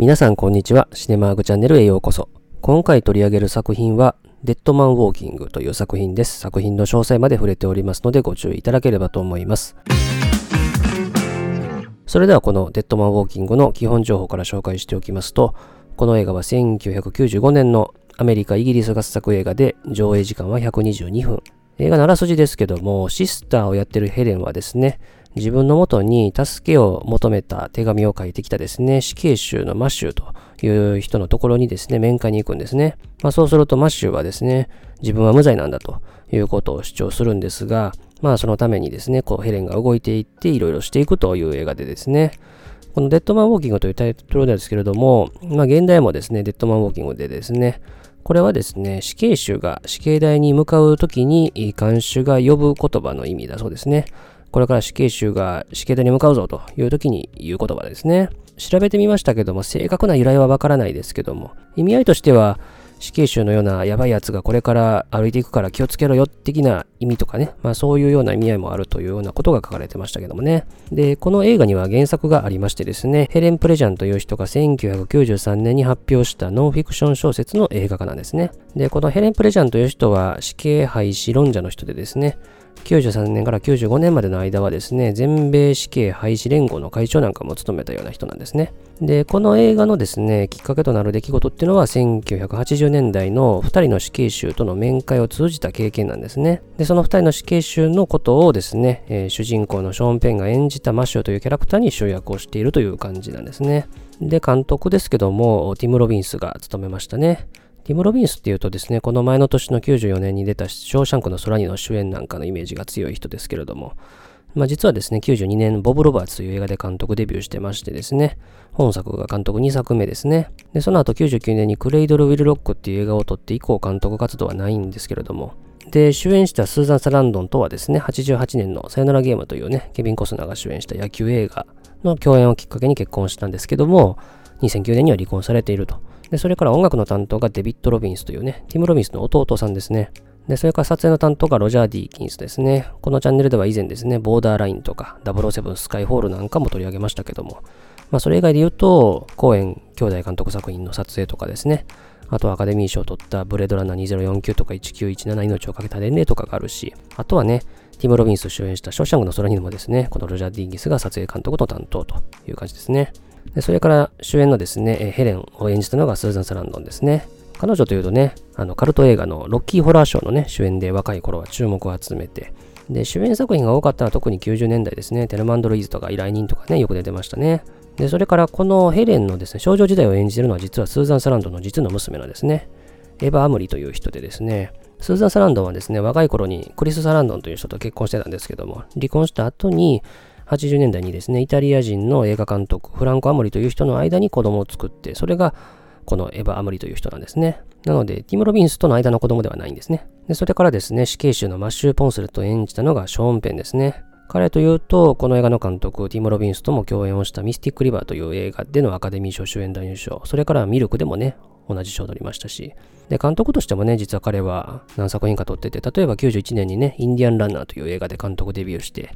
皆さんこんにちは。シネマーグチャンネルへようこそ。今回取り上げる作品は、デッドマンウォーキングという作品です。作品の詳細まで触れておりますのでご注意いただければと思います。それではこのデッドマンウォーキングの基本情報から紹介しておきますと、この映画は1995年のアメリカ・イギリス合作映画で上映時間は122分。映画のあらすじですけども、シスターをやってるヘレンはですね、自分のもとに助けを求めた手紙を書いてきたですね、死刑囚のマッシュという人のところにですね、面会に行くんですね。まあそうするとマッシューはですね、自分は無罪なんだということを主張するんですが、まあそのためにですね、こうヘレンが動いていっていろいろしていくという映画でですね、このデッドマンウォーキングというタイトルですけれども、まあ原題もですね、デッドマンウォーキングでですね、これはですね、死刑囚が死刑台に向かうときに、看守が呼ぶ言葉の意味だそうですね。これから死刑囚が死刑台に向かうぞという時に言う言葉ですね。調べてみましたけども、正確な由来はわからないですけども、意味合いとしては、死刑囚のようなやばいやつがこれから歩いていくから気をつけろよ的な意味とかね、まあそういうような意味合いもあるというようなことが書かれてましたけどもね。で、この映画には原作がありましてですね、ヘレン・プレジャンという人が1993年に発表したノンフィクション小説の映画化なんですね。で、このヘレン・プレジャンという人は死刑廃止論者の人でですね、93年から95年までの間はですね、全米死刑廃止連合の会長なんかも務めたような人なんですね。で、この映画のですね、きっかけとなる出来事っていうのは1980年代の2人の死刑囚との面会を通じた経験なんですね。で、その2人の死刑囚のことをですね、えー、主人公のショーン・ペンが演じたマシューというキャラクターに集約をしているという感じなんですね。で、監督ですけども、ティム・ロビンスが務めましたね。ティム・ロビンスっていうとですね、この前の年の94年に出たショーシャンクの空にの主演なんかのイメージが強い人ですけれども、まあ、実はですね、92年、ボブ・ロバーツという映画で監督デビューしてましてですね、本作が監督2作目ですね。で、その後99年にクレイドル・ウィル・ロックっていう映画を撮って以降監督活動はないんですけれども、で、主演したスーザン・サランドンとはですね、88年のさよならゲームというね、ケビン・コスナーが主演した野球映画の共演をきっかけに結婚したんですけども、2009年には離婚されていると。で、それから音楽の担当がデビッド・ロビンスというね、ティム・ロビンスの弟さんですね。で、それから撮影の担当がロジャー・ディーキンスですね。このチャンネルでは以前ですね、ボーダーラインとか007スカイホールなんかも取り上げましたけども、まあそれ以外で言うと、コーエン兄弟監督作品の撮影とかですね、あとアカデミー賞を取ったブレードランナー2049とか1917命をかけた年齢とかがあるし、あとはね、ティム・ロビンス主演したショーシャングの空にもですね、このロジャー・ディーギスが撮影監督の担当という感じですね。でそれから主演のですね、ヘレンを演じたのがスーザン・サランドンですね。彼女というとね、あのカルト映画のロッキーホラーショーのね、主演で若い頃は注目を集めて、で、主演作品が多かったのは特に90年代ですね、テルマンド・ルイーズとか依頼人とかね、よく出てましたね。で、それからこのヘレンのですね、少女時代を演じてるのは実はスーザン・サランドンの実の娘なんですね。エヴァ・アムリという人でですね、スーザン・サランドンはですね、若い頃にクリス・サランドンという人と結婚してたんですけども、離婚した後に、80年代にですね、イタリア人の映画監督、フランコ・アモリという人の間に子供を作って、それがこのエヴァ・アモリという人なんですね。なので、ティム・ロビンスとの間の子供ではないんですね。で、それからですね、死刑囚のマッシュ・ポンセルと演じたのがショーン・ペンですね。彼というと、この映画の監督、ティム・ロビンスとも共演をしたミスティック・リバーという映画でのアカデミー賞主演男優賞、それからミルクでもね、同じ賞を取りましたし、で、監督としてもね、実は彼は何作品か撮ってて、例えば91年にね、インディアン・ランナーという映画で監督デビューして、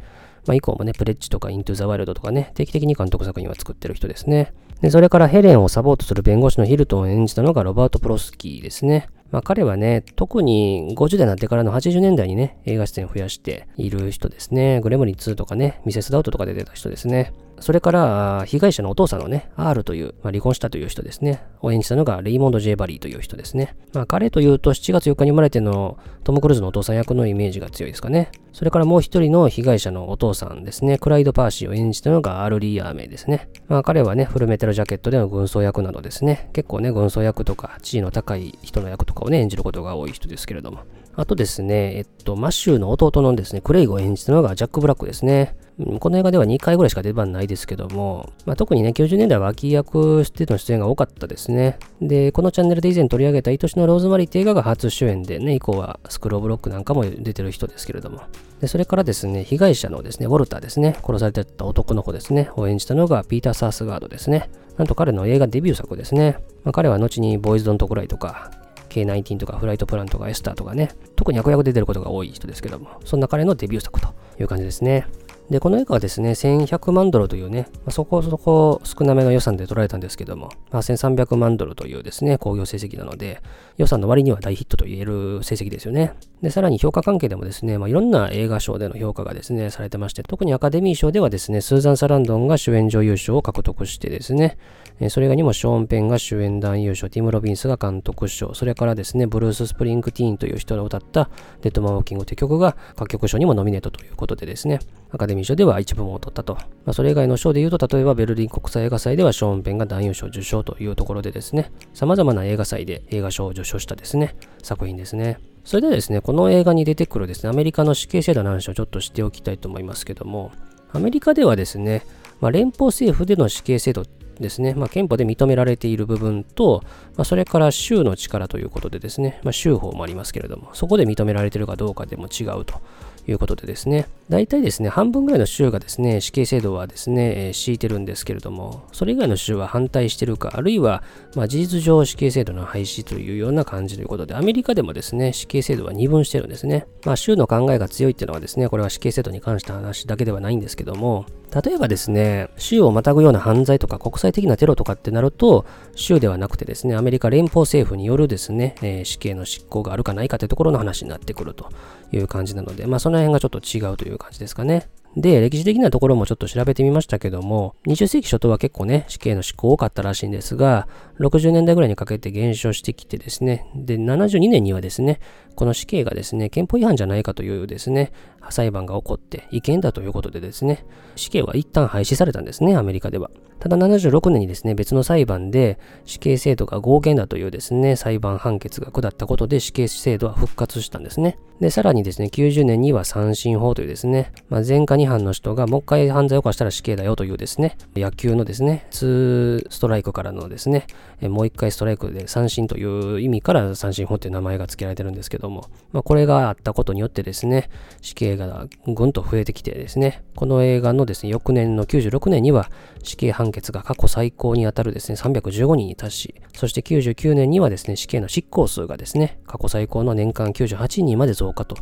まあ、以降もね、プレッジとかイントゥ・ザ・ワイルドとかね、定期的に監督作品は作ってる人ですね。で、それからヘレンをサポートする弁護士のヒルトンを演じたのがロバート・プロスキーですね。まあ彼はね、特に50代になってからの80年代にね、映画出演を増やしている人ですね。グレムリン2とかね、ミセス・ダウトとかで出た人ですね。それから、被害者のお父さんのね、R という、まあ、離婚したという人ですね、を演じたのがレイモンド・ジェイ・バリーという人ですね。まあ、彼というと7月4日に生まれてのトム・クルーズのお父さん役のイメージが強いですかね。それからもう一人の被害者のお父さんですね、クライド・パーシーを演じたのがアル・リー・アーメイですね。まあ、彼はね、フルメタルジャケットでの軍曹役などですね、結構ね、軍曹役とか地位の高い人の役とかをね、演じることが多い人ですけれども。あとですね、えっと、マッシューの弟のですね、クレイグを演じたのがジャック・ブラックですね。この映画では2回ぐらいしか出番ないですけども、まあ、特にね、90年代は脇役しての出演が多かったですね。で、このチャンネルで以前取り上げた愛しのローズマリーって映画が初主演でね、以降はスクローブロックなんかも出てる人ですけれども。で、それからですね、被害者のですね、ウォルターですね、殺されてた男の子ですね、を演じたのがピーター・サースガードですね。なんと彼の映画デビュー作ですね。まあ、彼は後にボーイズ・ドント・クライとか、K19 とかフライトプランとかエスターとかね、特に悪役で出ることが多い人ですけども、そんな彼のデビュー作という感じですね。で、この映画はですね、1100万ドルというね、まあ、そこそこ少なめの予算で撮られたんですけども、まあ、1300万ドルというですね、興行成績なので、予算の割には大ヒットと言える成績ですよね。で、さらに評価関係でもですね、まあ、いろんな映画賞での評価がですね、されてまして、特にアカデミー賞ではですね、スーザン・サランドンが主演女優賞を獲得してですね、えそれ以外にもショーン・ペンが主演男優賞、ティム・ロビンスが監督賞、それからですね、ブルース・スプリングティーンという人が歌ったデッドマン・ウォーキングという曲が楽曲賞にもノミネートということでですね、アカデミー賞では一部門を取ったと。まあ、それ以外の賞で言うと、例えばベルリン国際映画祭ではショーン・ペンが男優賞受賞というところでですね、様々な映画祭で映画賞を受賞したですね、作品ですね。それではですね、この映画に出てくるですね、アメリカの死刑制度の話をちょっとしておきたいと思いますけども、アメリカではですね、まあ、連邦政府での死刑制度ですね、まあ、憲法で認められている部分と、まあ、それから州の力ということでですね、まあ、州法もありますけれども、そこで認められているかどうかでも違うと。いうことでですね、大体ですね、半分ぐらいの州がですね、死刑制度はですね、えー、敷いてるんですけれども、それ以外の州は反対してるか、あるいは、まあ、事実上死刑制度の廃止というような感じということで、アメリカでもですね、死刑制度は二分してるんですね。まあ、州の考えが強いっていうのはですね、これは死刑制度に関した話だけではないんですけども、例えばですね、州をまたぐような犯罪とか国際的なテロとかってなると、州ではなくてですね、アメリカ連邦政府によるですね、えー、死刑の執行があるかないかというところの話になってくるという感じなので、まあその辺がちょっと違うという感じですかね。で、歴史的なところもちょっと調べてみましたけども、20世紀初頭は結構ね、死刑の執行多かったらしいんですが、60年代ぐらいにかけて減少してきてですね、で、72年にはですね、この死刑がですね、憲法違反じゃないかというですね、裁判が起こって違憲だということでですね、死刑は一旦廃止されたんですね、アメリカでは。ただ76年にですね、別の裁判で死刑制度が合憲だというですね、裁判判決が下ったことで死刑制度は復活したんですね。で、さらにですね、90年には三審法というですね、まあ、前科2犯の人がもう一回犯罪を犯したら死刑だよというですね、野球のですね、2ストライクからのですね、もう一回ストライクで三審という意味から三審法という名前が付けられてるんですけども、まあ、これがあったことによってですね、死刑映画がぐんと増えてきてですね、この映画のですね、翌年の96年には死刑判決が過去最高にあたるですね、315人に達し、そして99年にはですね、死刑の執行数がですね、過去最高の年間98人まで増加と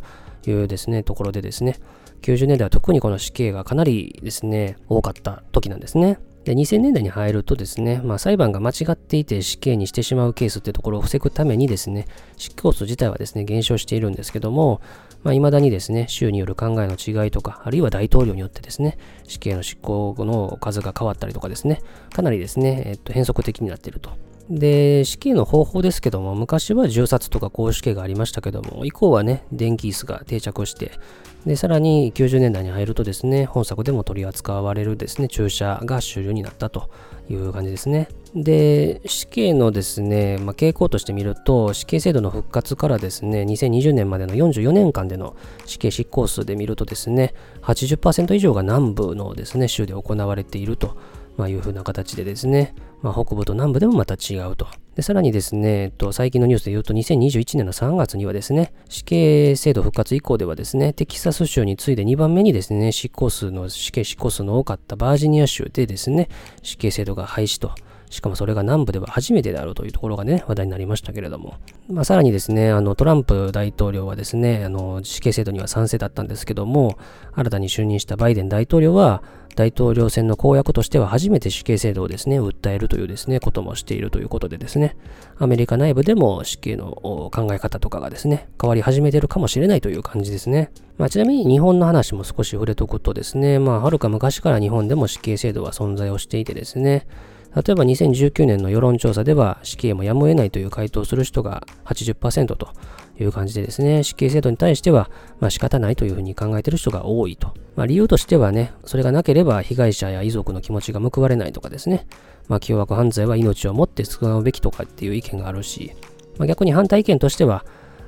いうですね、ところでですね、90年代は特にこの死刑がかなりですね、多かった時なんですね。で、2000年代に入るとですね、まあ、裁判が間違っていて死刑にしてしまうケースってところを防ぐためにですね、執行数自体はですね、減少しているんですけども、まあ、未だにですね、州による考えの違いとか、あるいは大統領によってですね、死刑の執行後の数が変わったりとかですね、かなりですね、えっと、変則的になっていると。で、死刑の方法ですけども、昔は銃殺とか公死刑がありましたけども、以降はね、電気椅子が定着して、で、さらに90年代に入るとですね、本作でも取り扱われるですね、注射が主流になったという感じですね。で、死刑のですね、まあ、傾向として見ると、死刑制度の復活からですね、2020年までの44年間での死刑執行数で見るとですね、80%以上が南部のですね、州で行われていると。まあ、いう風な形でですね、まあ、北部と南部でもまた違うと。で、さらにですね、えっと、最近のニュースで言うと、2021年の3月にはですね、死刑制度復活以降ではですね、テキサス州に次いで2番目にですね、執行数の、死刑執行数の多かったバージニア州でですね、死刑制度が廃止と。しかもそれが南部では初めてであるというところがね、話題になりましたけれども。まあ、さらにですね、あの、トランプ大統領はですね、あの、死刑制度には賛成だったんですけども、新たに就任したバイデン大統領は、大統領選の公約としては初めて死刑制度をですね、訴えるというですね、こともしているということでですね、アメリカ内部でも死刑の考え方とかがですね、変わり始めてるかもしれないという感じですね。まあ、ちなみに日本の話も少し触れとくとですね、まあ、はるか昔から日本でも死刑制度は存在をしていてですね、例えば2019年の世論調査では死刑もやむを得ないという回答をする人が80%という感じでですね、死刑制度に対しては、まあ仕方ないというふうに考えている人が多いと。まあ理由としてはね、それがなければ被害者や遺族の気持ちが報われないとかですね、まあ凶悪犯罪は命をもって償うべきとかっていう意見があるし、まあ逆に反対意見としては、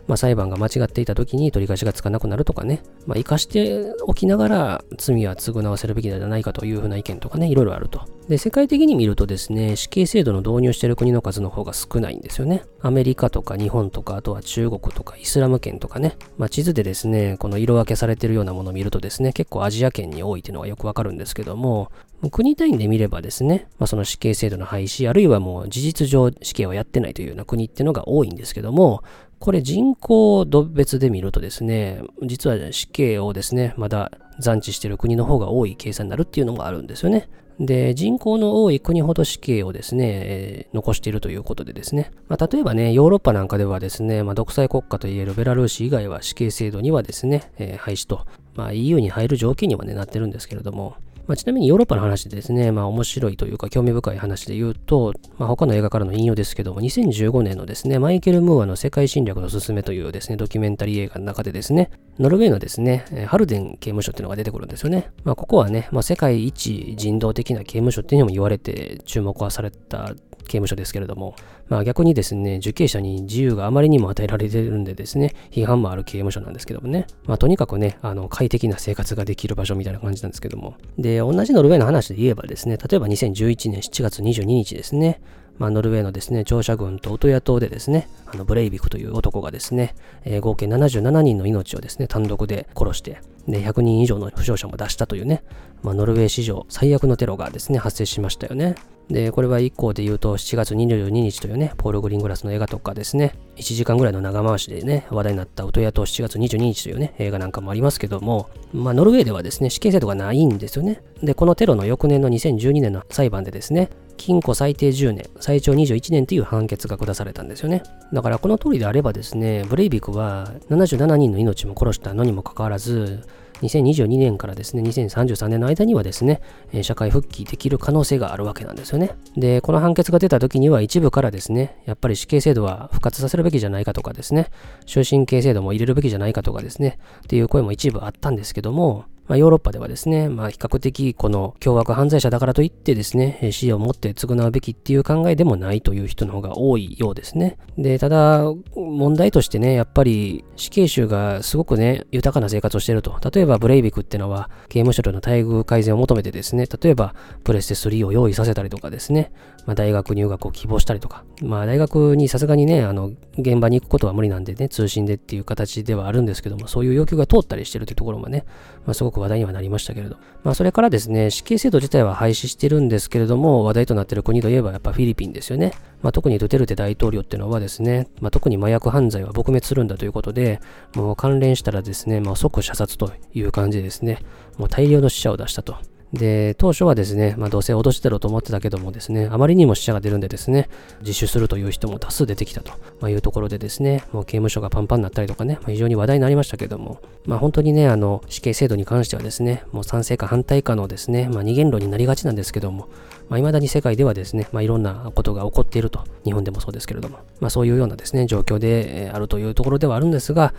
まあ、裁判が間違っていた時に取り返しがつかなくなるとかね、まあ、生かしておきながら罪は償わせるべきではないかというふうな意見とかね、いろいろあると。で、世界的に見るとですね、死刑制度の導入している国の数の方が少ないんですよね。アメリカとか日本とか、あとは中国とかイスラム圏とかね、まあ、地図でですね、この色分けされているようなものを見るとですね、結構アジア圏に多いっていうのがよくわかるんですけども、国単位で見ればですね、まあ、その死刑制度の廃止、あるいはもう事実上死刑をやってないというような国っていうのが多いんですけども、これ人口度別で見るとですね、実は死刑をですね、まだ残置している国の方が多い計算になるっていうのもあるんですよね。で、人口の多い国ほど死刑をですね、えー、残しているということでですね、まあ、例えばね、ヨーロッパなんかではですね、まあ、独裁国家といえるベラルーシ以外は死刑制度にはですね、えー、廃止と、まあ、EU に入る条件には、ね、なってるんですけれども、まあ、ちなみにヨーロッパの話でですね、まあ面白いというか興味深い話で言うと、まあ、他の映画からの引用ですけども、2015年のですね、マイケル・ムーアの世界侵略のすすめというですね、ドキュメンタリー映画の中でですね、ノルウェーのですね、ハルデン刑務所っていうのが出てくるんですよね。まあここはね、まあ世界一人道的な刑務所っていうのも言われて注目はされた刑務所ですけれども、まあ逆にですね、受刑者に自由があまりにも与えられてるんでですね、批判もある刑務所なんですけどもね、まあとにかくね、あの快適な生活ができる場所みたいな感じなんですけども、で、同じノルウェーの話で言えばですね、例えば2011年7月22日ですね、まあ、ノルウェーのですね、長者軍とオトヤ島でですね、あのブレイビクという男がですね、えー、合計77人の命をですね、単独で殺して、で、100人以上の負傷者も出したというね、まあ、ノルウェー史上最悪のテロがですね、発生しましたよね。で、これは1個で言うと、7月22日というね、ポール・グリングラスの映画とかですね、1時間ぐらいの長回しでね、話題になった音屋と7月22日というね、映画なんかもありますけども、まあ、ノルウェーではですね、死刑制度がないんですよね。で、このテロの翌年の2012年の裁判でですね、禁錮最低10年、最長21年という判決が下されたんですよね。だからこの通りであればですね、ブレイビクは77人の命も殺したのにもかかわらず、2022年からですね、2033年の間にはですね、社会復帰できる可能性があるわけなんですよね。で、この判決が出た時には一部からですね、やっぱり死刑制度は復活させるべきじゃないかとかですね、終身刑制度も入れるべきじゃないかとかですね、っていう声も一部あったんですけども、まあ、ヨーロッパではですね、まあ、比較的この凶悪犯罪者だからといってですね、死をもって償うべきっていう考えでもないという人の方が多いようですね。で、ただ、問題としてね、やっぱり死刑囚がすごくね、豊かな生活をしていると。例えば、ブレイビクってのは、刑務所での待遇改善を求めてですね、例えば、プレステ3を用意させたりとかですね、まあ、大学入学を希望したりとか、まあ、大学にさすがにね、あの、現場に行くことは無理なんでね、通信でっていう形ではあるんですけども、そういう要求が通ったりしてるというところもね、まあ、すごく話題にはなりましたけれど。まあ、それからですね、死刑制度自体は廃止してるんですけれども、話題となってる国といえばやっぱフィリピンですよね。まあ、特にドゥテルテ大統領っていうのはですね、まあ、特に麻薬犯罪は撲滅するんだということで、もう関連したらですね、まあ、即射殺という感じですね、もう大量の死者を出したと。で、当初はですね、まあどうせ脅してろと思ってたけどもですね、あまりにも死者が出るんでですね、自首するという人も多数出てきたと、まあ、いうところでですね、もう刑務所がパンパンになったりとかね、まあ、非常に話題になりましたけども、まあ本当にね、あの、死刑制度に関してはですね、もう賛成か反対かのですね、まあ二元論になりがちなんですけども、まあ未だに世界ではですね、まあいろんなことが起こっていると、日本でもそうですけれども、まあそういうようなですね、状況であるというところではあるんですが、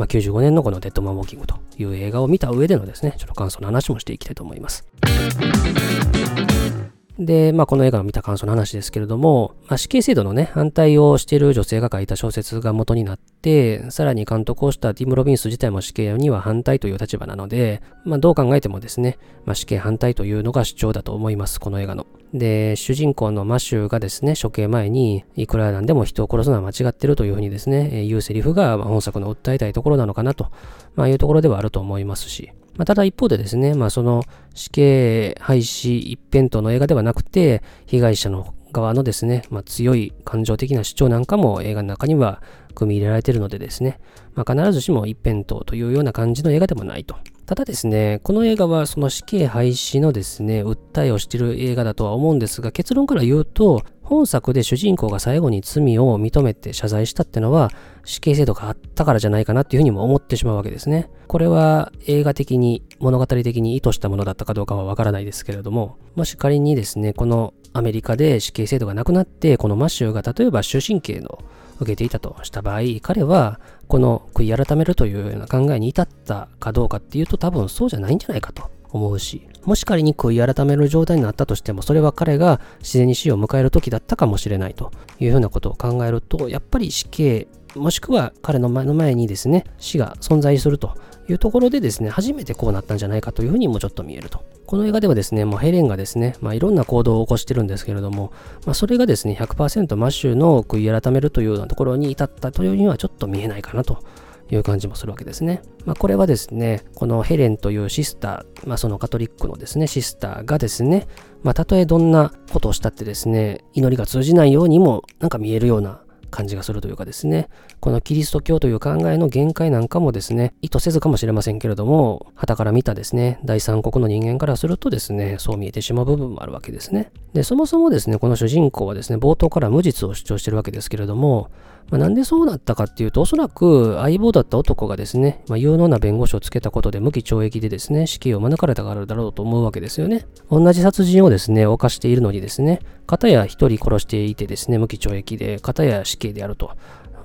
まあ、95年のこのデッドマンウォーキングという映画を見た上でのですね、ちょっと感想の話もしていきたいと思います。で、まあ、この映画を見た感想の話ですけれども、まあ、死刑制度のね、反対をしている女性が書いた小説が元になって、さらに監督をしたティム・ロビンス自体も死刑には反対という立場なので、まあ、どう考えてもですね、まあ、死刑反対というのが主張だと思います、この映画の。で、主人公のマシューがですね、処刑前に、いくらなんでも人を殺すのは間違ってるというふうにですね、言うセリフが本作の訴えたいところなのかなと、まあ、いうところではあると思いますし、まあ、ただ一方でですね、まあ、その死刑廃止一辺倒の映画ではなくて、被害者の側のですね、まあ、強い感情的な主張なんかも映画の中には組み入れられているのでですね、まあ、必ずしも一辺倒というような感じの映画でもないと。ただですね、この映画はその死刑廃止のですね、訴えをしている映画だとは思うんですが、結論から言うと、本作で主人公が最後に罪を認めて謝罪したってのは、死刑制度があったからじゃないかなっていうふうにも思ってしまうわけですね。これは映画的に、物語的に意図したものだったかどうかはわからないですけれども、もし仮にですね、このアメリカで死刑制度がなくなって、このマシューが例えば終身刑の受けていたとした場合、彼はこの悔い改めるというような考えに至ったかどうかっていうと多分そうじゃないんじゃないかと思うし、もし仮に悔い改める状態になったとしても、それは彼が自然に死を迎える時だったかもしれないというふうなことを考えると、やっぱり死刑もしくは彼の前の前にですね、死が存在するというところでですね、初めてこうなったんじゃないかというふうにもちょっと見えると。この映画ではですね、もうヘレンがですね、まあ、いろんな行動を起こしてるんですけれども、まあ、それがですね、100%マシューの悔い改めるというようなところに至ったというにはちょっと見えないかなという感じもするわけですね。まあ、これはですね、このヘレンというシスター、まあ、そのカトリックのですね、シスターがですね、まあ、たとえどんなことをしたってですね、祈りが通じないようにもなんか見えるような感じがするというかですね、このキリスト教という考えの限界なんかもですね、意図せずかもしれませんけれども、旗から見たですね、第三国の人間からするとですね、そう見えてしまう部分もあるわけですね。で、そもそもですね、この主人公はですね、冒頭から無実を主張してるわけですけれども、まあ、なんでそうなったかっていうと、おそらく相棒だった男がですね、まあ、有能な弁護士をつけたことで無期懲役でですね、死刑を免れたからだろうと思うわけですよね。同じ殺人をですね、犯しているのにですね、片や一人殺していてですね、無期懲役で、片や死刑であると。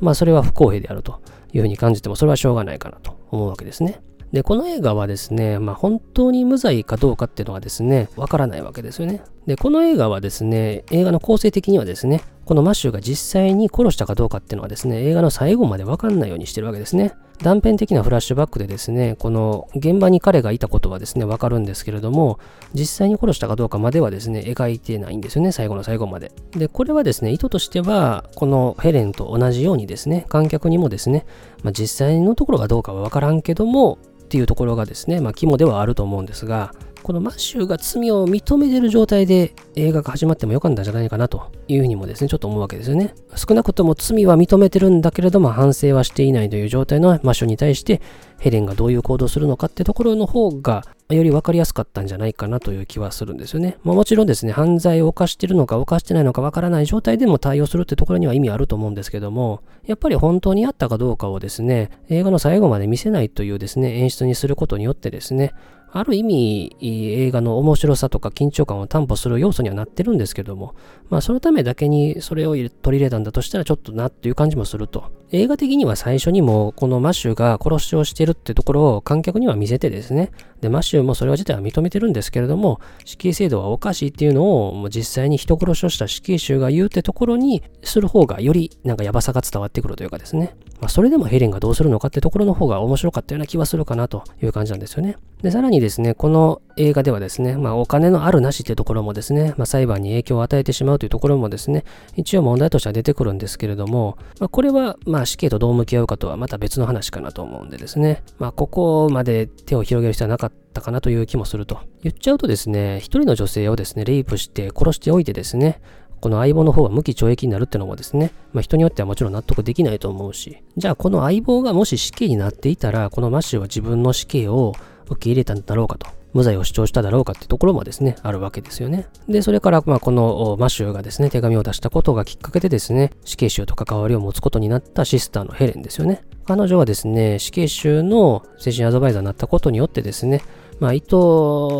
まあ、それは不公平であるというふうに感じても、それはしょうがないかなと思うわけですね。で、この映画はですね、まあ、本当に無罪かどうかっていうのはですね、わからないわけですよね。で、この映画はですね、映画の構成的にはですね、このマッシュが実際に殺したかどうかっていうのはですね、映画の最後までわかんないようにしてるわけですね。断片的なフラッシュバックでですね、この現場に彼がいたことはですね、わかるんですけれども、実際に殺したかどうかまではですね、描いてないんですよね、最後の最後まで。で、これはですね、意図としては、このヘレンと同じようにですね、観客にもですね、まあ、実際のところがどうかはわからんけども、っていうところがですね、まあ、肝ではあると思うんですが、このマッシュが罪を認めてる状態で映画が始まってもよかったんじゃないかなというふうにもですね、ちょっと思うわけですよね。少なくとも罪は認めてるんだけれども反省はしていないという状態のマッシュに対してヘレンがどういう行動するのかってところの方がより分かりやすかったんじゃないかなという気はするんですよね。まあ、もちろんですね、犯罪を犯してるのか犯してないのか分からない状態でも対応するってところには意味あると思うんですけども、やっぱり本当にあったかどうかをですね、映画の最後まで見せないというですね、演出にすることによってですね、ある意味、映画の面白さとか緊張感を担保する要素にはなってるんですけども、まあそのためだけにそれを取り入れたんだとしたらちょっとなっていう感じもすると。映画的には最初にもこのマシュが殺しをしてるってところを観客には見せてですね、で、マシュもそれ自体は認めてるんですけれども、死刑制度はおかしいっていうのをもう実際に人殺しをした死刑囚が言うってところにする方がよりなんかヤバさが伝わってくるというかですね、まあそれでもヘレンがどうするのかってところの方が面白かったような気はするかなという感じなんですよね。で、さらにですね、この映画ではですね、まあお金のあるなしってところもですね、まあ裁判に影響を与えてしまうというところもですね、一応問題としては出てくるんですけれども、まあこれはまあまあ死刑とどう向き合うかとはまた別の話かなと思うんでですね、まあここまで手を広げる必要はなかったかなという気もすると。言っちゃうとですね、一人の女性をですね、レイプして殺しておいてですね、この相棒の方は無期懲役になるってのもですね、まあ、人によってはもちろん納得できないと思うし、じゃあこの相棒がもし死刑になっていたら、このマッシュは自分の死刑を受け入れたんだろうかと。無罪を主張しただろうかってところもですね、あるわけですよね。で、それから、まあ、このマシューがですね、手紙を出したことがきっかけでですね、死刑囚と関わりを持つことになったシスターのヘレンですよね。彼女はですね、死刑囚の精神アドバイザーになったことによってですね、まあ、意図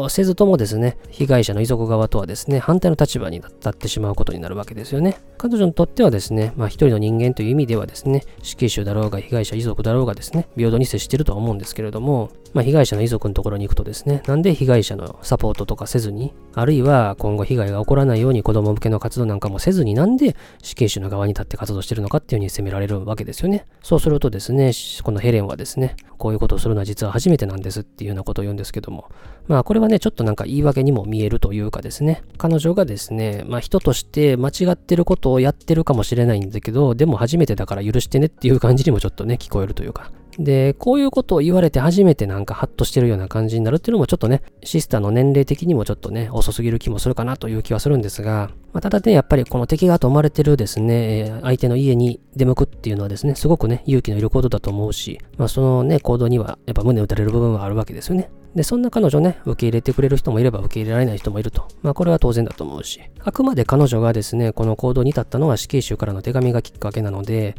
せずともですね、被害者の遺族側とはですね、反対の立場に立ってしまうことになるわけですよね。彼女にとってはですね、まあ、一人の人間という意味ではですね、死刑囚だろうが被害者遺族だろうがですね、平等に接しているとは思うんですけれども、まあ、被害者の遺族のところに行くとですね、なんで被害者のサポートとかせずに、あるいは今後被害が起こらないように子供向けの活動なんかもせずに、なんで死刑囚の側に立って活動してるのかっていうふうに責められるわけですよね。そうするとですね、このヘレンはですね、こういうことをするのは実は初めてなんですっていうようなことを言うんですけども、まあこれはね、ちょっとなんか言い訳にも見えるというかですね、彼女がですね、まあ人として間違ってることをやってるかもしれないんだけど、でも初めてだから許してねっていう感じにもちょっとね、聞こえるというか。で、こういうことを言われて初めてなんかハッとしてるような感じになるっていうのもちょっとね、シスターの年齢的にもちょっとね、遅すぎる気もするかなという気はするんですが、まあ、ただね、やっぱりこの敵がと思われてるですね、相手の家に出向くっていうのはですね、すごくね、勇気のいることだと思うし、まあそのね、行動にはやっぱ胸打たれる部分はあるわけですよね。で、そんな彼女ね、受け入れてくれる人もいれば受け入れられない人もいると。まあこれは当然だと思うし、あくまで彼女がですね、この行動に至ったのは死刑囚からの手紙がきっかけなので、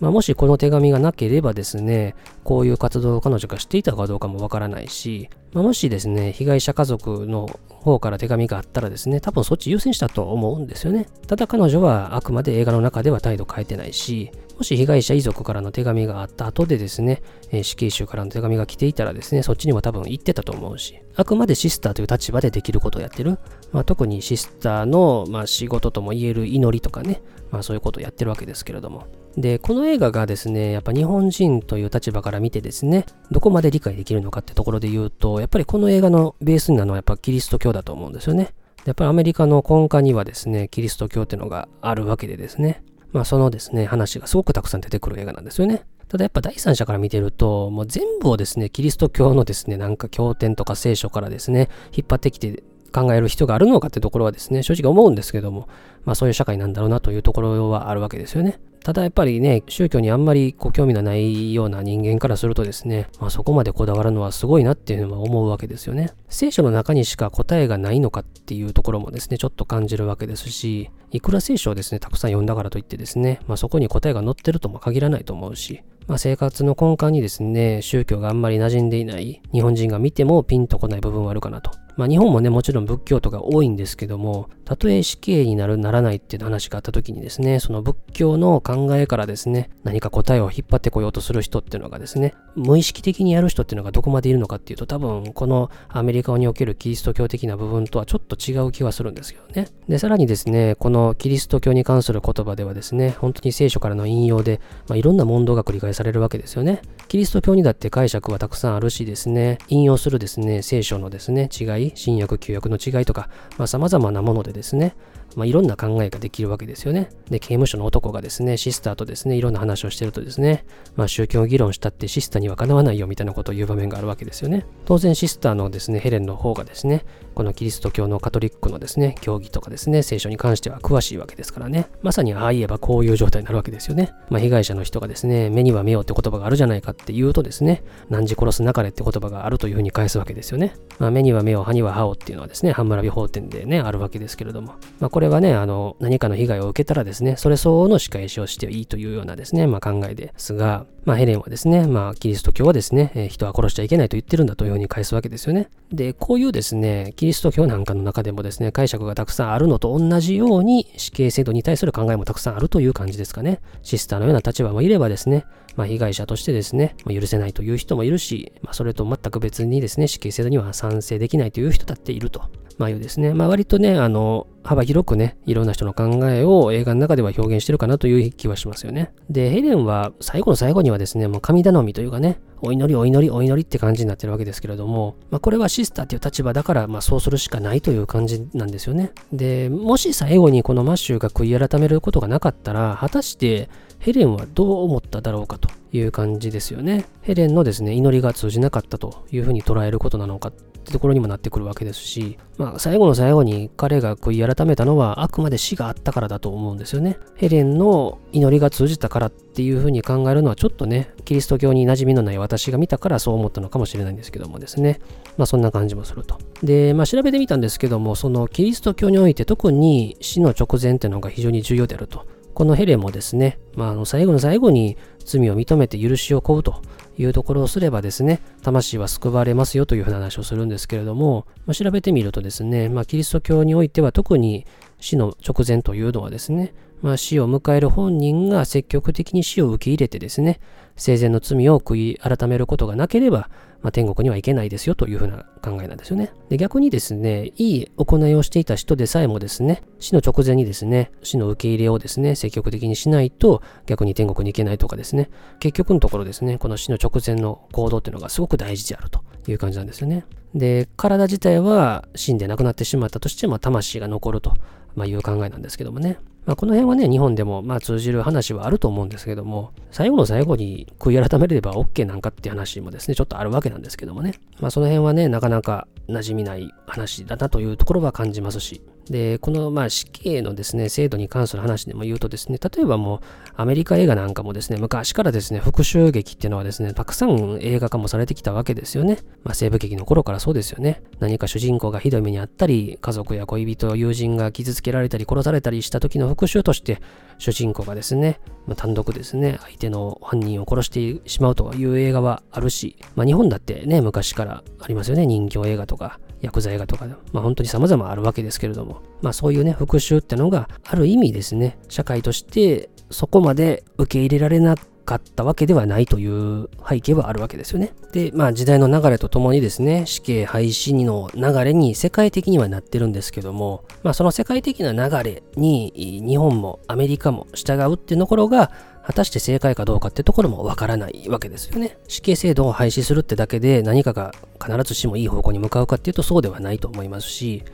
まあ、もしこの手紙がなければですね、こういう活動を彼女がしていたかどうかもわからないし、まあ、もしですね、被害者家族の方から手紙があったらですね、多分そっち優先したと思うんですよね。ただ彼女はあくまで映画の中では態度変えてないし、もし被害者遺族からの手紙があった後でですね、えー、死刑囚からの手紙が来ていたらですね、そっちにも多分行ってたと思うし、あくまでシスターという立場でできることをやってる。まあ、特にシスターの、まあ、仕事とも言える祈りとかね、まあそういうことをやってるわけですけれども。で、この映画がですね、やっぱ日本人という立場から見てですね、どこまで理解できるのかってところで言うと、やっぱりこの映画のベースになるのはやっぱキリスト教だと思うんですよね。やっぱりアメリカの根幹にはですね、キリスト教っていうのがあるわけでですね、まあそのですね、話がすごくたくさん出てくる映画なんですよね。ただやっぱ第三者から見てると、もう全部をですね、キリスト教のですね、なんか経典とか聖書からですね、引っ張ってきて考える人があるのかってところはですね、正直思うんですけども、まあそういう社会なんだろうなというところはあるわけですよね。ただやっぱりね、宗教にあんまりこう興味がないような人間からするとですね、まあそこまでこだわるのはすごいなっていうのは思うわけですよね。聖書の中にしか答えがないのかっていうところもですね、ちょっと感じるわけですし、いくら聖書をですね、たくさん読んだからといってですね、まあそこに答えが載ってるとも限らないと思うし、まあ、生活の根幹にですね、宗教があんまり馴染んでいない日本人が見てもピンとこない部分はあるかなと。まあ、日本もね、もちろん仏教徒が多いんですけども、たとえ死刑になる、ならないっていう話があった時にですね、その仏教の考えからですね、何か答えを引っ張ってこようとする人っていうのがですね、無意識的にやる人っていうのがどこまでいるのかっていうと、多分、このアメリカにおけるキリスト教的な部分とはちょっと違う気はするんですけどね。で、さらにですね、このキリスト教に関する言葉ではですね、本当に聖書からの引用で、まあ、いろんな問答が繰り返されるわけですよね。キリスト教にだって解釈はたくさんあるしですね、引用するですね、聖書のですね、違い、新薬、旧薬の違いとか、まあ、様々なものでですね、まあ、いろんな考えができるわけですよね。で、刑務所の男がですね、シスターとですね、いろんな話をしてるとですね、まあ、宗教議論したってシスターにはかなわないよみたいなことを言う場面があるわけですよね。当然、シスターのですね、ヘレンの方がですね、このキリスト教のカトリックのですね、教義とかですね、聖書に関しては詳しいわけですからね。まさにああ言えばこういう状態になるわけですよね。まあ、被害者の人がですね、目には目をって言葉があるじゃないかって言うとですね、何時殺すなかれって言葉があるというふうに返すわけですよね。まあ、目には目を、歯には歯をっていうのはですね、半村美法典でね、あるわけですけれども、まあ、これはね、あの、何かの被害を受けたらですね、それ相応の仕返しをしていいというようなですね、まあ、考えですが、まあ、ヘレンはですね、まあ、キリスト教はですね、えー、人は殺しちゃいけないと言ってるんだというふうに返すわけですよね。で、こういうですね、キリリスト教なんかの中でもですね、解釈がたくさんあるのと同じように、死刑制度に対する考えもたくさんあるという感じですかね。シスターのような立場もいればですね、まあ、被害者としてですね、まあ、許せないという人もいるし、まあ、それと全く別にですね、死刑制度には賛成できないという人だっていると。まあいうですね、まあ割とね、あの、幅広くね、いろんな人の考えを映画の中では表現してるかなという気はしますよね。で、ヘレンは最後の最後にはですね、もう神頼みというかね、お祈りお祈りお祈りって感じになってるわけですけれども、まあこれはシスターっていう立場だから、まあそうするしかないという感じなんですよね。で、もし最後にこのマッシュが悔い改めることがなかったら、果たしてヘレンはどう思っただろうかという感じですよね。ヘレンのですね、祈りが通じなかったというふうに捉えることなのかってところにもなってくるわけですし、まあ、最後の最後に彼が悔い改めたのはあくまで死があったからだと思うんですよね。ヘレンの祈りが通じたからっていうふうに考えるのはちょっとね、キリスト教に馴染みのない私が見たからそう思ったのかもしれないんですけどもですね。まあそんな感じもすると。で、まあ調べてみたんですけども、そのキリスト教において特に死の直前っていうのが非常に重要であると。このヘレもですね、まあ、あの最後の最後に罪を認めて許しを請うというところをすればですね、魂は救われますよというふうな話をするんですけれども、まあ、調べてみるとですね、まあ、キリスト教においては特に死の直前というのはですね、まあ、死を迎える本人が積極的に死を受け入れてですね、生前の罪を悔い改めることがなければ、まあ、天国には行けないですよというふうな考えなんですよね。で逆にですね、いい行いをしていた人でさえもですね、死の直前にですね、死の受け入れをですね、積極的にしないと逆に天国に行けないとかですね、結局のところですね、この死の直前の行動っていうのがすごく大事であるという感じなんですよね。で、体自体は死んで亡くなってしまったとしても、魂が残ると、まあ、いう考えなんですけどもね。まあ、この辺はね、日本でもまあ通じる話はあると思うんですけども、最後の最後に悔い改めれば OK なんかっていう話もですね、ちょっとあるわけなんですけどもね。まあその辺はね、なかなか馴染みない話だなというところは感じますし、で、このまあ死刑のですね、制度に関する話でも言うとですね、例えばもうアメリカ映画なんかもですね、昔からですね、復讐劇っていうのはですね、たくさん映画化もされてきたわけですよね。まあ西部劇の頃からそうですよね。何か主人公がひどい目にあったり、家族や恋人、友人が傷つけられたり殺されたりした時の復讐として、主人公がですね、まあ、単独ですね、相手の犯人を殺してしまうという映画はあるし、まあ日本だってね、昔からありますよね、人形映画とか。薬剤画とか、まあ本当に様々あるわけですけれども、まあそういうね、復讐ってのがある意味ですね、社会としてそこまで受け入れられなかったわけではないという背景はあるわけですよね。で、まあ時代の流れとともにですね、死刑廃止の流れに世界的にはなってるんですけども、まあその世界的な流れに日本もアメリカも従うっていうところが、果たして正解かどうかってところもわからないわけですよね。死刑制度を廃止するってだけで何かが必ずしもいい方向に向かうかっていうとそうではないと思いますし、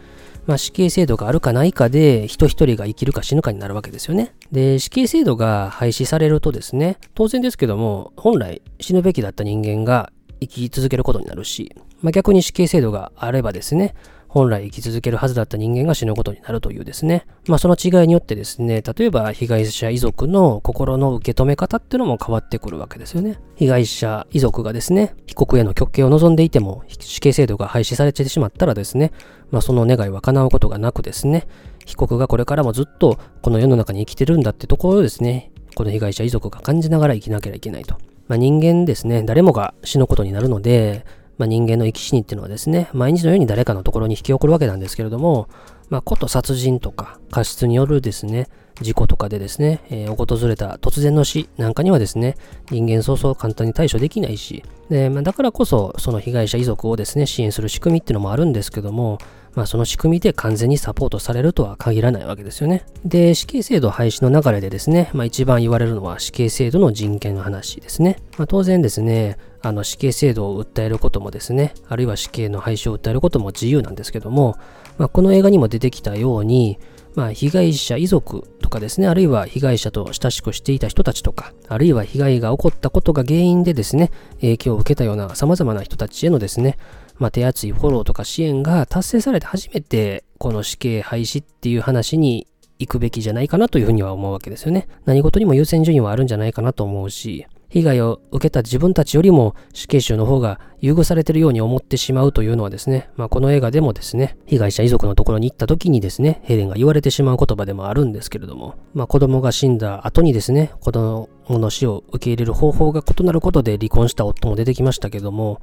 まあ、死刑制度があるかないかで人一人が生きるか死ぬかになるわけですよね。で、死刑制度が廃止されるとですね、当然ですけども、本来死ぬべきだった人間が生き続けることになるし、まあ、逆に死刑制度があればですね、本来生き続けるはずだった人間が死ぬことになるというですね。まあその違いによってですね、例えば被害者遺族の心の受け止め方っていうのも変わってくるわけですよね。被害者遺族がですね、被告への極刑を望んでいても死刑制度が廃止されてしまったらですね、まあその願いは叶うことがなくですね、被告がこれからもずっとこの世の中に生きてるんだってところをですね、この被害者遺族が感じながら生きなきゃいけないと。まあ人間ですね、誰もが死ぬことになるので、まあ、人間の生き死にっていうのはですね、毎日のように誰かのところに引き起こるわけなんですけれども、まあ、こと殺人とか過失によるですね、事故とかでですね、えー、訪れた突然の死なんかにはですね、人間そうそう簡単に対処できないし、でまあ、だからこそ、その被害者遺族をですね、支援する仕組みっていうのもあるんですけども、まあ、その仕組みで完全にサポートされるとは限らないわけですよね。で、死刑制度廃止の流れでですね、まあ、一番言われるのは死刑制度の人権の話ですね。まあ、当然ですね、あの死刑制度を訴えることもですね、あるいは死刑の廃止を訴えることも自由なんですけども、まあ、この映画にも出てきたように、まあ、被害者遺族とかですね、あるいは被害者と親しくしていた人たちとか、あるいは被害が起こったことが原因でですね、影響を受けたような様々な人たちへのですね、まあ、手厚いフォローとか支援が達成されて初めて、この死刑廃止っていう話に行くべきじゃないかなというふうには思うわけですよね。何事にも優先順位はあるんじゃないかなと思うし、被害を受けた自分たちよりも死刑囚の方が優遇されてるように思ってしまうというのはですね、まあ、この映画でもですね、被害者遺族のところに行った時にですね、ヘレンが言われてしまう言葉でもあるんですけれども、まあ、子供が死んだ後にですね、子供の死を受け入れる方法が異なることで離婚した夫も出てきましたけども、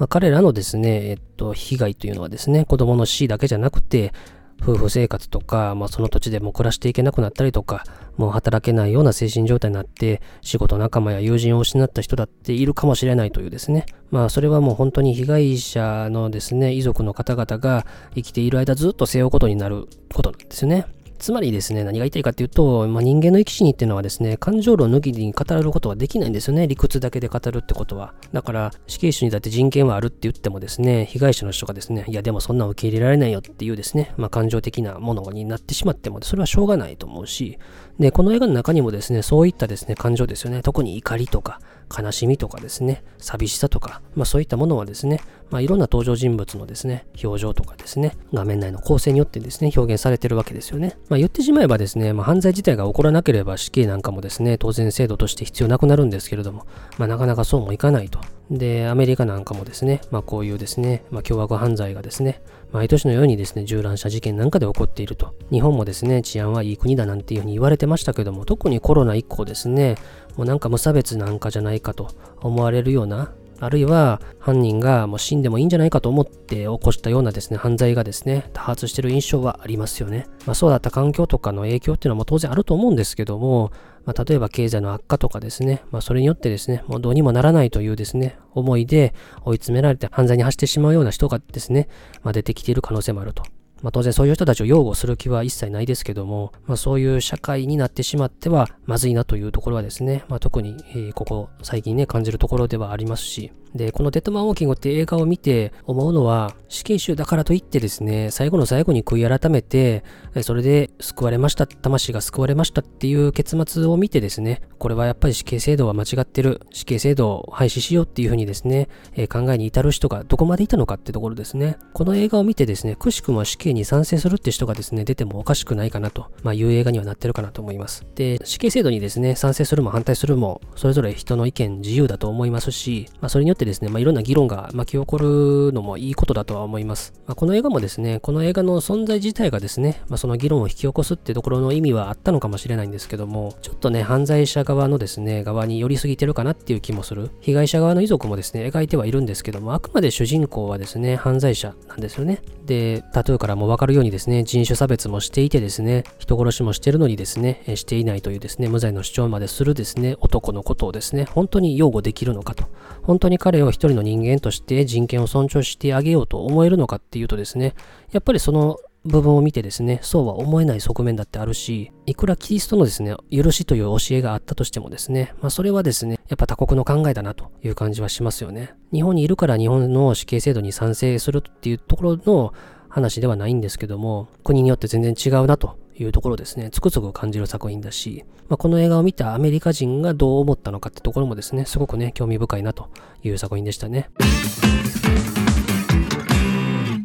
まあ、彼らのですね、えっと、被害というのはですね、子供の死だけじゃなくて、夫婦生活とか、まあ、その土地でも暮らしていけなくなったりとか、もう働けないような精神状態になって、仕事仲間や友人を失った人だっているかもしれないというですね。まあ、それはもう本当に被害者のですね、遺族の方々が生きている間ずっと背負うことになることなんですよね。つまりですね、何が言いたいかっていうと、まあ、人間の生き死にっていうのはですね、感情論抜きに語ることはできないんですよね。理屈だけで語るってことは。だから、死刑囚にだって人権はあるって言ってもですね、被害者の人がですね、いやでもそんな受け入れられないよっていうですね、まあ、感情的なものになってしまっても、それはしょうがないと思うし、で、この映画の中にもですね、そういったですね、感情ですよね。特に怒りとか、悲しみとかですね、寂しさとか、まあそういったものはですね、まあいろんな登場人物のですね、表情とかですね、画面内の構成によってですね、表現されてるわけですよね。まあ言ってしまえばですね、まあ犯罪自体が起こらなければ死刑なんかもですね、当然制度として必要なくなるんですけれども、まあなかなかそうもいかないと。で、アメリカなんかもですね、まあこういうですね、まあ凶悪犯罪がですね、毎年のようにですね、銃乱射事件なんかで起こっていると。日本もですね、治安はいい国だなんていうふうに言われてましたけども、特にコロナ以降ですね、もうなんか無差別なんかじゃないかと思われるような、あるいは犯人がもう死んでもいいんじゃないかと思って起こしたようなですね、犯罪がですね、多発してる印象はありますよね。まあそうだった環境とかの影響っていうのも当然あると思うんですけども、まあ、例えば経済の悪化とかですね、まあそれによってですね、もうどうにもならないというですね、思いで追い詰められて犯罪に走ってしまうような人がですね、まあ出てきている可能性もあると。まあ、当然そういう人たちを擁護する気は一切ないですけども、まあ、そういう社会になってしまってはまずいなというところはですね、まあ、特に、えー、ここ最近ね感じるところではありますし、で、このデッドマンウォーキングって映画を見て思うのは、死刑囚だからといってですね、最後の最後に悔い改めて、それで救われました、魂が救われましたっていう結末を見てですね、これはやっぱり死刑制度は間違ってる、死刑制度を廃止しようっていうふうにですね、えー、考えに至る人がどこまでいたのかってところですね。この映画を見てですね、くしくも死刑に賛成するって人がですね、出てもおかしくないかなと、まあいう映画にはなってるかなと思います。で、死刑制度にですね、賛成するも反対するも、それぞれ人の意見自由だと思いますし、まあそれによってですね、まあいろんな議論が巻き起こるのもいいことだとは思います。まあ、この映画もですね、この映画の存在自体がですね、まあ、その議論を引き起こすってところの意味はあったのかもしれないんですけども、ちょっとね、犯罪者側のですね、側に寄りすぎてるかなっていう気もする。被害者側の遺族もですね、描いてはいるんですけども、あくまで主人公はですね、犯罪者なんですよね。で、タトゥーからもわかるようにですね、人種差別もしていてですね、人殺しもしてるのにですね、していないというですね、無罪の主張までするですね、男のことをですね、本当に擁護できるのかと。本当に彼彼を一人の人間として人権を尊重してあげようと思えるのかっていうとですね、やっぱりその部分を見てですね、そうは思えない側面だってあるし、いくらキリストのですね、許しという教えがあったとしてもですね、まあそれはですね、やっぱ他国の考えだなという感じはしますよね。日本にいるから日本の死刑制度に賛成するっていうところの話ではないんですけども、国によって全然違うなというところですね、つくづく感じる作品だし、まあ、この映画を見たアメリカ人がどう思ったのかってところもですね、すごくね、興味深いなという作品でしたね。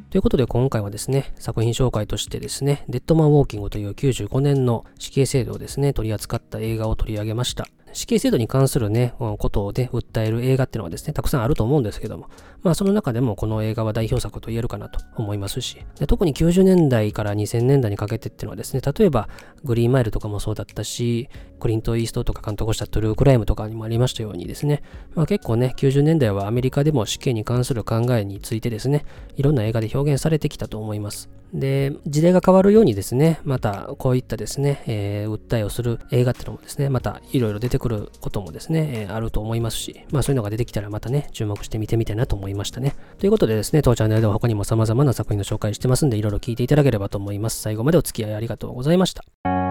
ということで今回はですね、作品紹介としてですね、デッドマンウォーキングという95年の死刑制度をですね、取り扱った映画を取り上げました。死刑制度に関するね、ことをね、訴える映画っていうのはですね、たくさんあると思うんですけども、まあその中でもこの映画は代表作と言えるかなと思いますし、で特に90年代から2000年代にかけてっていうのはですね、例えばグリーンマイルとかもそうだったし、クリント・イーストとか監督したトゥルークライムとかにもありましたようにですね、まあ結構ね、90年代はアメリカでも死刑に関する考えについてですね、いろんな映画で表現されてきたと思います。で、時代が変わるようにですね、またこういったですね、えー、訴えをする映画っていうのもですね、またいろいろ出てくることもですね、えー、あると思いますし、まあそういうのが出てきたらまたね、注目して見てみたいなと思いましたね。ということでですね、当チャンネルでは他にも様々な作品の紹介してますんで、いろいろ聞いていただければと思います。最後までお付き合いありがとうございました。